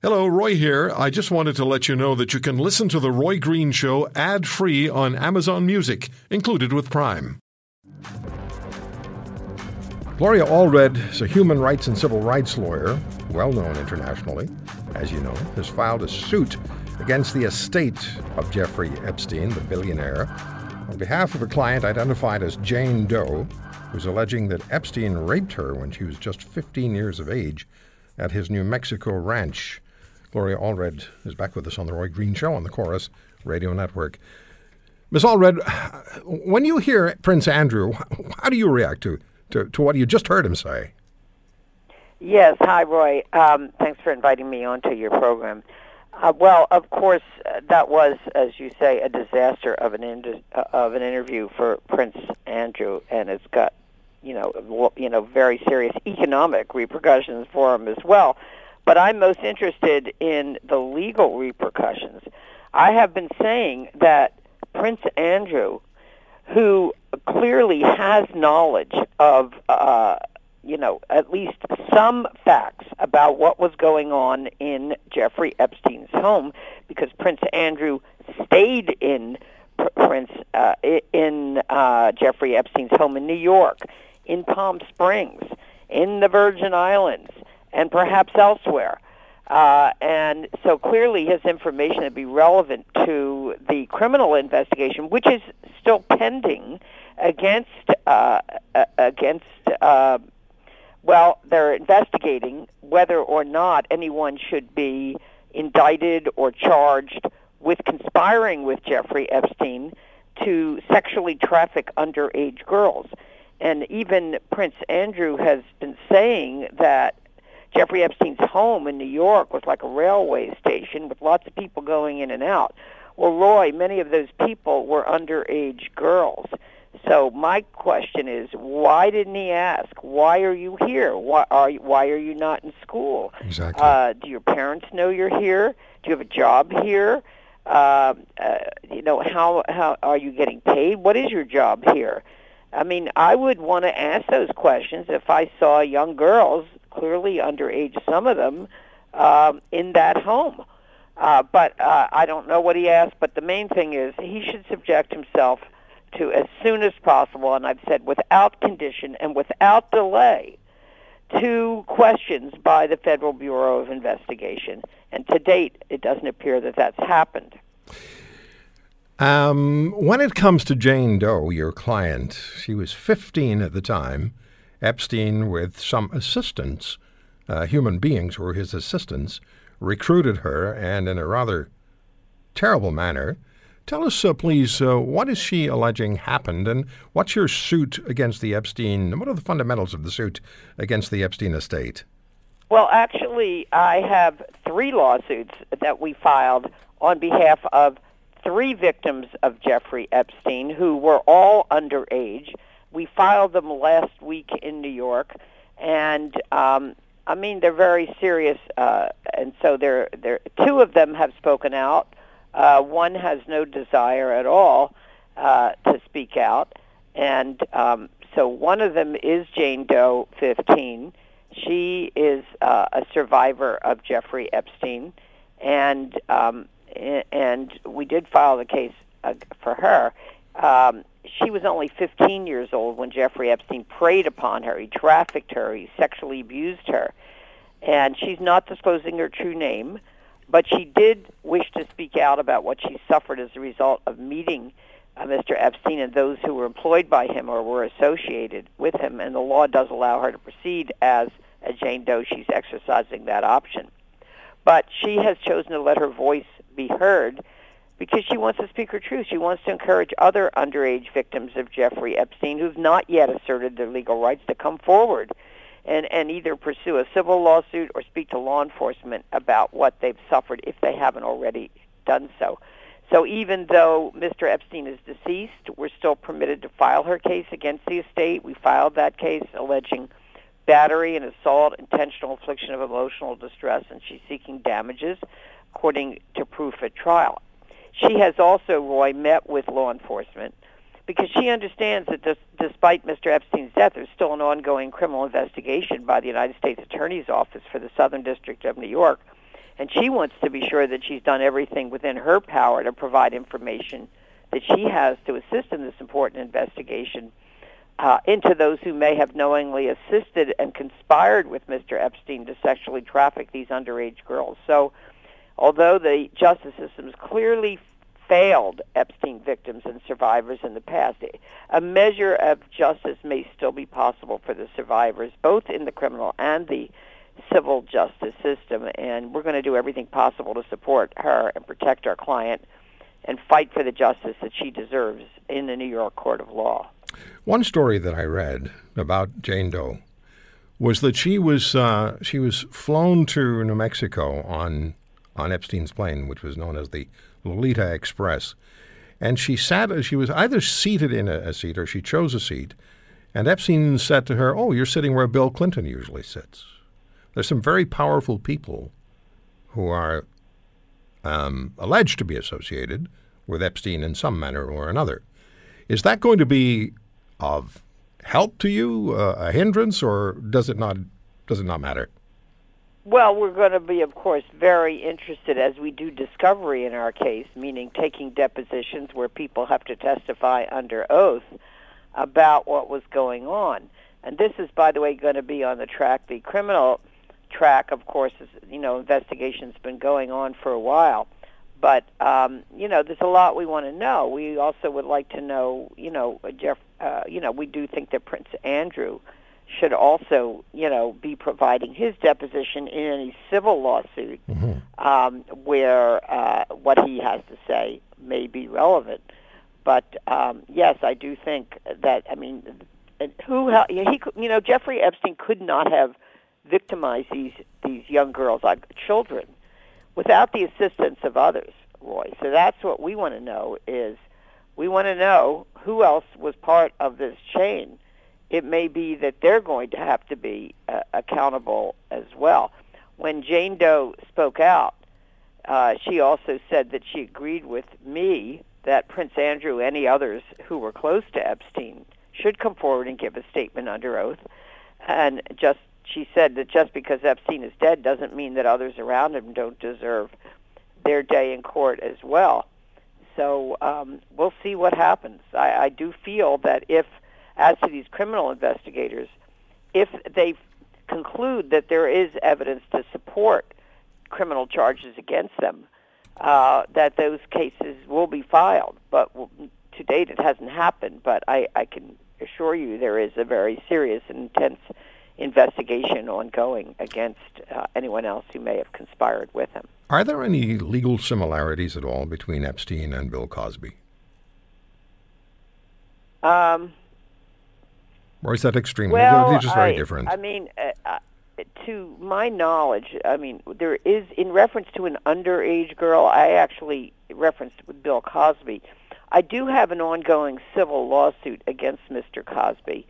Hello, Roy here. I just wanted to let you know that you can listen to The Roy Green Show ad free on Amazon Music, included with Prime. Gloria Allred is a human rights and civil rights lawyer, well known internationally, as you know, has filed a suit against the estate of Jeffrey Epstein, the billionaire, on behalf of a client identified as Jane Doe, who's alleging that Epstein raped her when she was just 15 years of age at his New Mexico ranch. Gloria Allred is back with us on the Roy Green Show on the Corus Radio Network. Ms. Allred, when you hear Prince Andrew, how do you react to, to, to what you just heard him say? Yes, hi, Roy. Um, thanks for inviting me onto your program. Uh, well, of course, uh, that was, as you say, a disaster of an in- uh, of an interview for Prince Andrew, and it's got, you know, you know, very serious economic repercussions for him as well. But I'm most interested in the legal repercussions. I have been saying that Prince Andrew, who clearly has knowledge of, uh, you know, at least some facts about what was going on in Jeffrey Epstein's home, because Prince Andrew stayed in Prince uh, in uh, Jeffrey Epstein's home in New York, in Palm Springs, in the Virgin Islands, and perhaps elsewhere. Uh, and so clearly his information would be relevant to the criminal investigation, which is still pending against uh, against. Uh, well, they're investigating whether or not anyone should be indicted or charged with conspiring with Jeffrey Epstein to sexually traffic underage girls. And even Prince Andrew has been saying that Jeffrey Epstein's home in New York was like a railway station with lots of people going in and out. Well, Roy, many of those people were underage girls. So my question is, why didn't he ask? Why are you here? Why are you, why are you not in school? Exactly. Uh, do your parents know you're here? Do you have a job here? Uh, uh, you know, how how are you getting paid? What is your job here? I mean, I would want to ask those questions if I saw young girls clearly underage, some of them, um, in that home. Uh, but uh, I don't know what he asked. But the main thing is he should subject himself to as soon as possible, and I've said without condition and without delay, to questions by the Federal Bureau of Investigation. And to date, it doesn't appear that that's happened. Um, when it comes to Jane Doe, your client, she was 15 at the time. Epstein, with some assistants, uh, human beings were his assistants, recruited her, and in a rather terrible manner. Tell us, uh, please, uh, what is she alleging happened, and what's your suit against the Epstein? What are the fundamentals of the suit against the Epstein estate? Well, actually, I have three lawsuits that we filed on behalf of three victims of Jeffrey Epstein who were all underage we filed them last week in New York, and um, I mean they're very serious, uh, and so they're, they're, two of them have spoken out. Uh, one has no desire at all uh, to speak out, and um, so one of them is Jane Doe, 15. She is uh, a survivor of Jeffrey Epstein, and um, and we did file the case uh, for her. Um, she was only 15 years old when Jeffrey Epstein preyed upon her. He trafficked her. He sexually abused her. And she's not disclosing her true name, but she did wish to speak out about what she suffered as a result of meeting uh, Mr. Epstein and those who were employed by him or were associated with him. And the law does allow her to proceed as a Jane Doe. She's exercising that option. But she has chosen to let her voice be heard because she wants to speak her truth. She wants to encourage other underage victims of Jeffrey Epstein who've not yet asserted their legal rights to come forward and, and either pursue a civil lawsuit or speak to law enforcement about what they've suffered if they haven't already done so. So even though Mr. Epstein is deceased, we're still permitted to file her case against the estate. We filed that case alleging battery and assault, intentional infliction of emotional distress, and she's seeking damages according to proof at trial. She has also, Roy, met with law enforcement because she understands that this, despite Mr. Epstein's death, there's still an ongoing criminal investigation by the United States Attorney's Office for the Southern District of New York. and she wants to be sure that she's done everything within her power to provide information that she has to assist in this important investigation uh, into those who may have knowingly assisted and conspired with Mr. Epstein to sexually traffic these underage girls. So, although the justice system has clearly failed Epstein victims and survivors in the past, a measure of justice may still be possible for the survivors, both in the criminal and the civil justice system. And we're going to do everything possible to support her and protect our client and fight for the justice that she deserves in the New York Court of Law. One story that I read about Jane Doe was that she was uh, she was flown to New Mexico on on Epstein's plane, which was known as the Lolita Express, and she sat. She was either seated in a, a seat or she chose a seat, and Epstein said to her, "Oh, you're sitting where Bill Clinton usually sits." There's some very powerful people who are um, alleged to be associated with Epstein in some manner or another. Is that going to be of help to you, uh, a hindrance, or does it not? Does it not matter? Well, we're going to be, of course, very interested as we do discovery in our case, meaning taking depositions where people have to testify under oath about what was going on. And this is, by the way, going to be on the track. The criminal track, of course, is, you know, investigation's been going on for a while. But um, you know, there's a lot we want to know. We also would like to know, you know, Jeff. Uh, you know, we do think that Prince Andrew should also, you know, be providing his deposition in any civil lawsuit mm-hmm. um, where uh, what he has to say may be relevant. But um, yes, I do think that. I mean, who he, you know, Jeffrey Epstein could not have victimized these these young girls, like children without the assistance of others, Roy. So that's what we want to know is we want to know who else was part of this chain. It may be that they're going to have to be uh, accountable as well. When Jane Doe spoke out, uh, she also said that she agreed with me that Prince Andrew, any others who were close to Epstein, should come forward and give a statement under oath. And just she said that just because Epstein is dead doesn't mean that others around him don't deserve their day in court as well. So um, we'll see what happens. I, I do feel that if, as to these criminal investigators, if they conclude that there is evidence to support criminal charges against them, uh, that those cases will be filed. But to date, it hasn't happened. But I, I can assure you there is a very serious and intense investigation ongoing against uh, anyone else who may have conspired with him. Are there any legal similarities at all between Epstein and Bill Cosby? Um, or is that extremely? Well, they're just very I, different. I mean, uh, uh, to my knowledge, I mean, there is in reference to an underage girl. I actually referenced with Bill Cosby. I do have an ongoing civil lawsuit against Mr. Cosby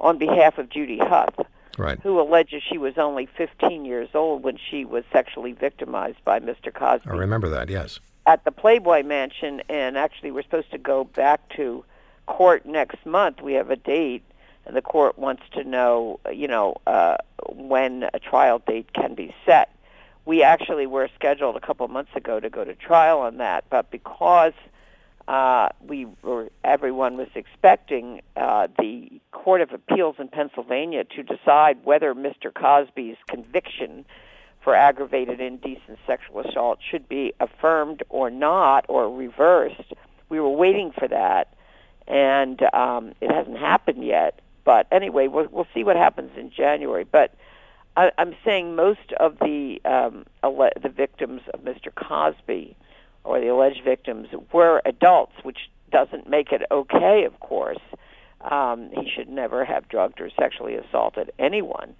on behalf of Judy Huth right. who alleges she was only 15 years old when she was sexually victimized by Mr. Cosby. I remember that, yes. At the Playboy Mansion, and actually we're supposed to go back to court next month. We have a date, the court wants to know, you know, uh, when a trial date can be set. We actually were scheduled a couple of months ago to go to trial on that, but because uh, we were everyone was expecting uh, the Court of Appeals in Pennsylvania to decide whether Mr. Cosby's conviction for aggravated indecent sexual assault should be affirmed or not or reversed. We were waiting for that, and um, it hasn't happened yet. But anyway, we'll, we'll see what happens in January. But I, I'm saying most of the um, ele- the victims of Mr. Cosby or the alleged victims were adults, which doesn't make it okay, of course. Um, he should never have drugged or sexually assaulted anyone.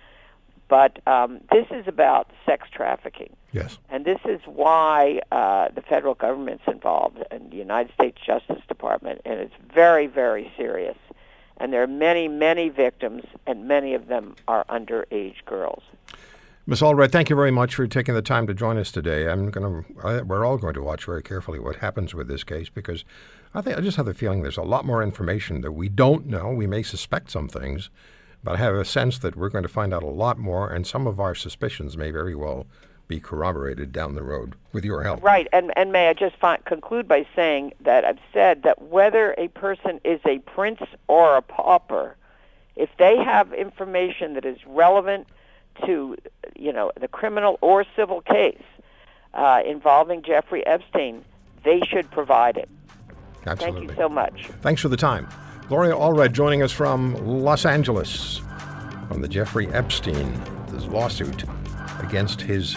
But um, this is about sex trafficking. Yes. And this is why uh, the federal government's involved and the United States Justice Department, and it's very, very serious. And there are many, many victims, and many of them are underage girls. Ms. Allred, thank you very much for taking the time to join us today. I'm going to, we're all going to watch very carefully what happens with this case because I think I just have the feeling there's a lot more information that we don't know. We may suspect some things, but I have a sense that we're going to find out a lot more, and some of our suspicions may very well be corroborated down the road with your help. Right, and and may I just conclude by saying that I've said that whether a person is a prince or a pauper, if they have information that is relevant to you know the criminal or civil case uh, involving Jeffrey Epstein, they should provide it. Absolutely. Thank you so much. Thanks for the time. Gloria Allred joining us from Los Angeles on the Jeffrey Epstein this lawsuit against his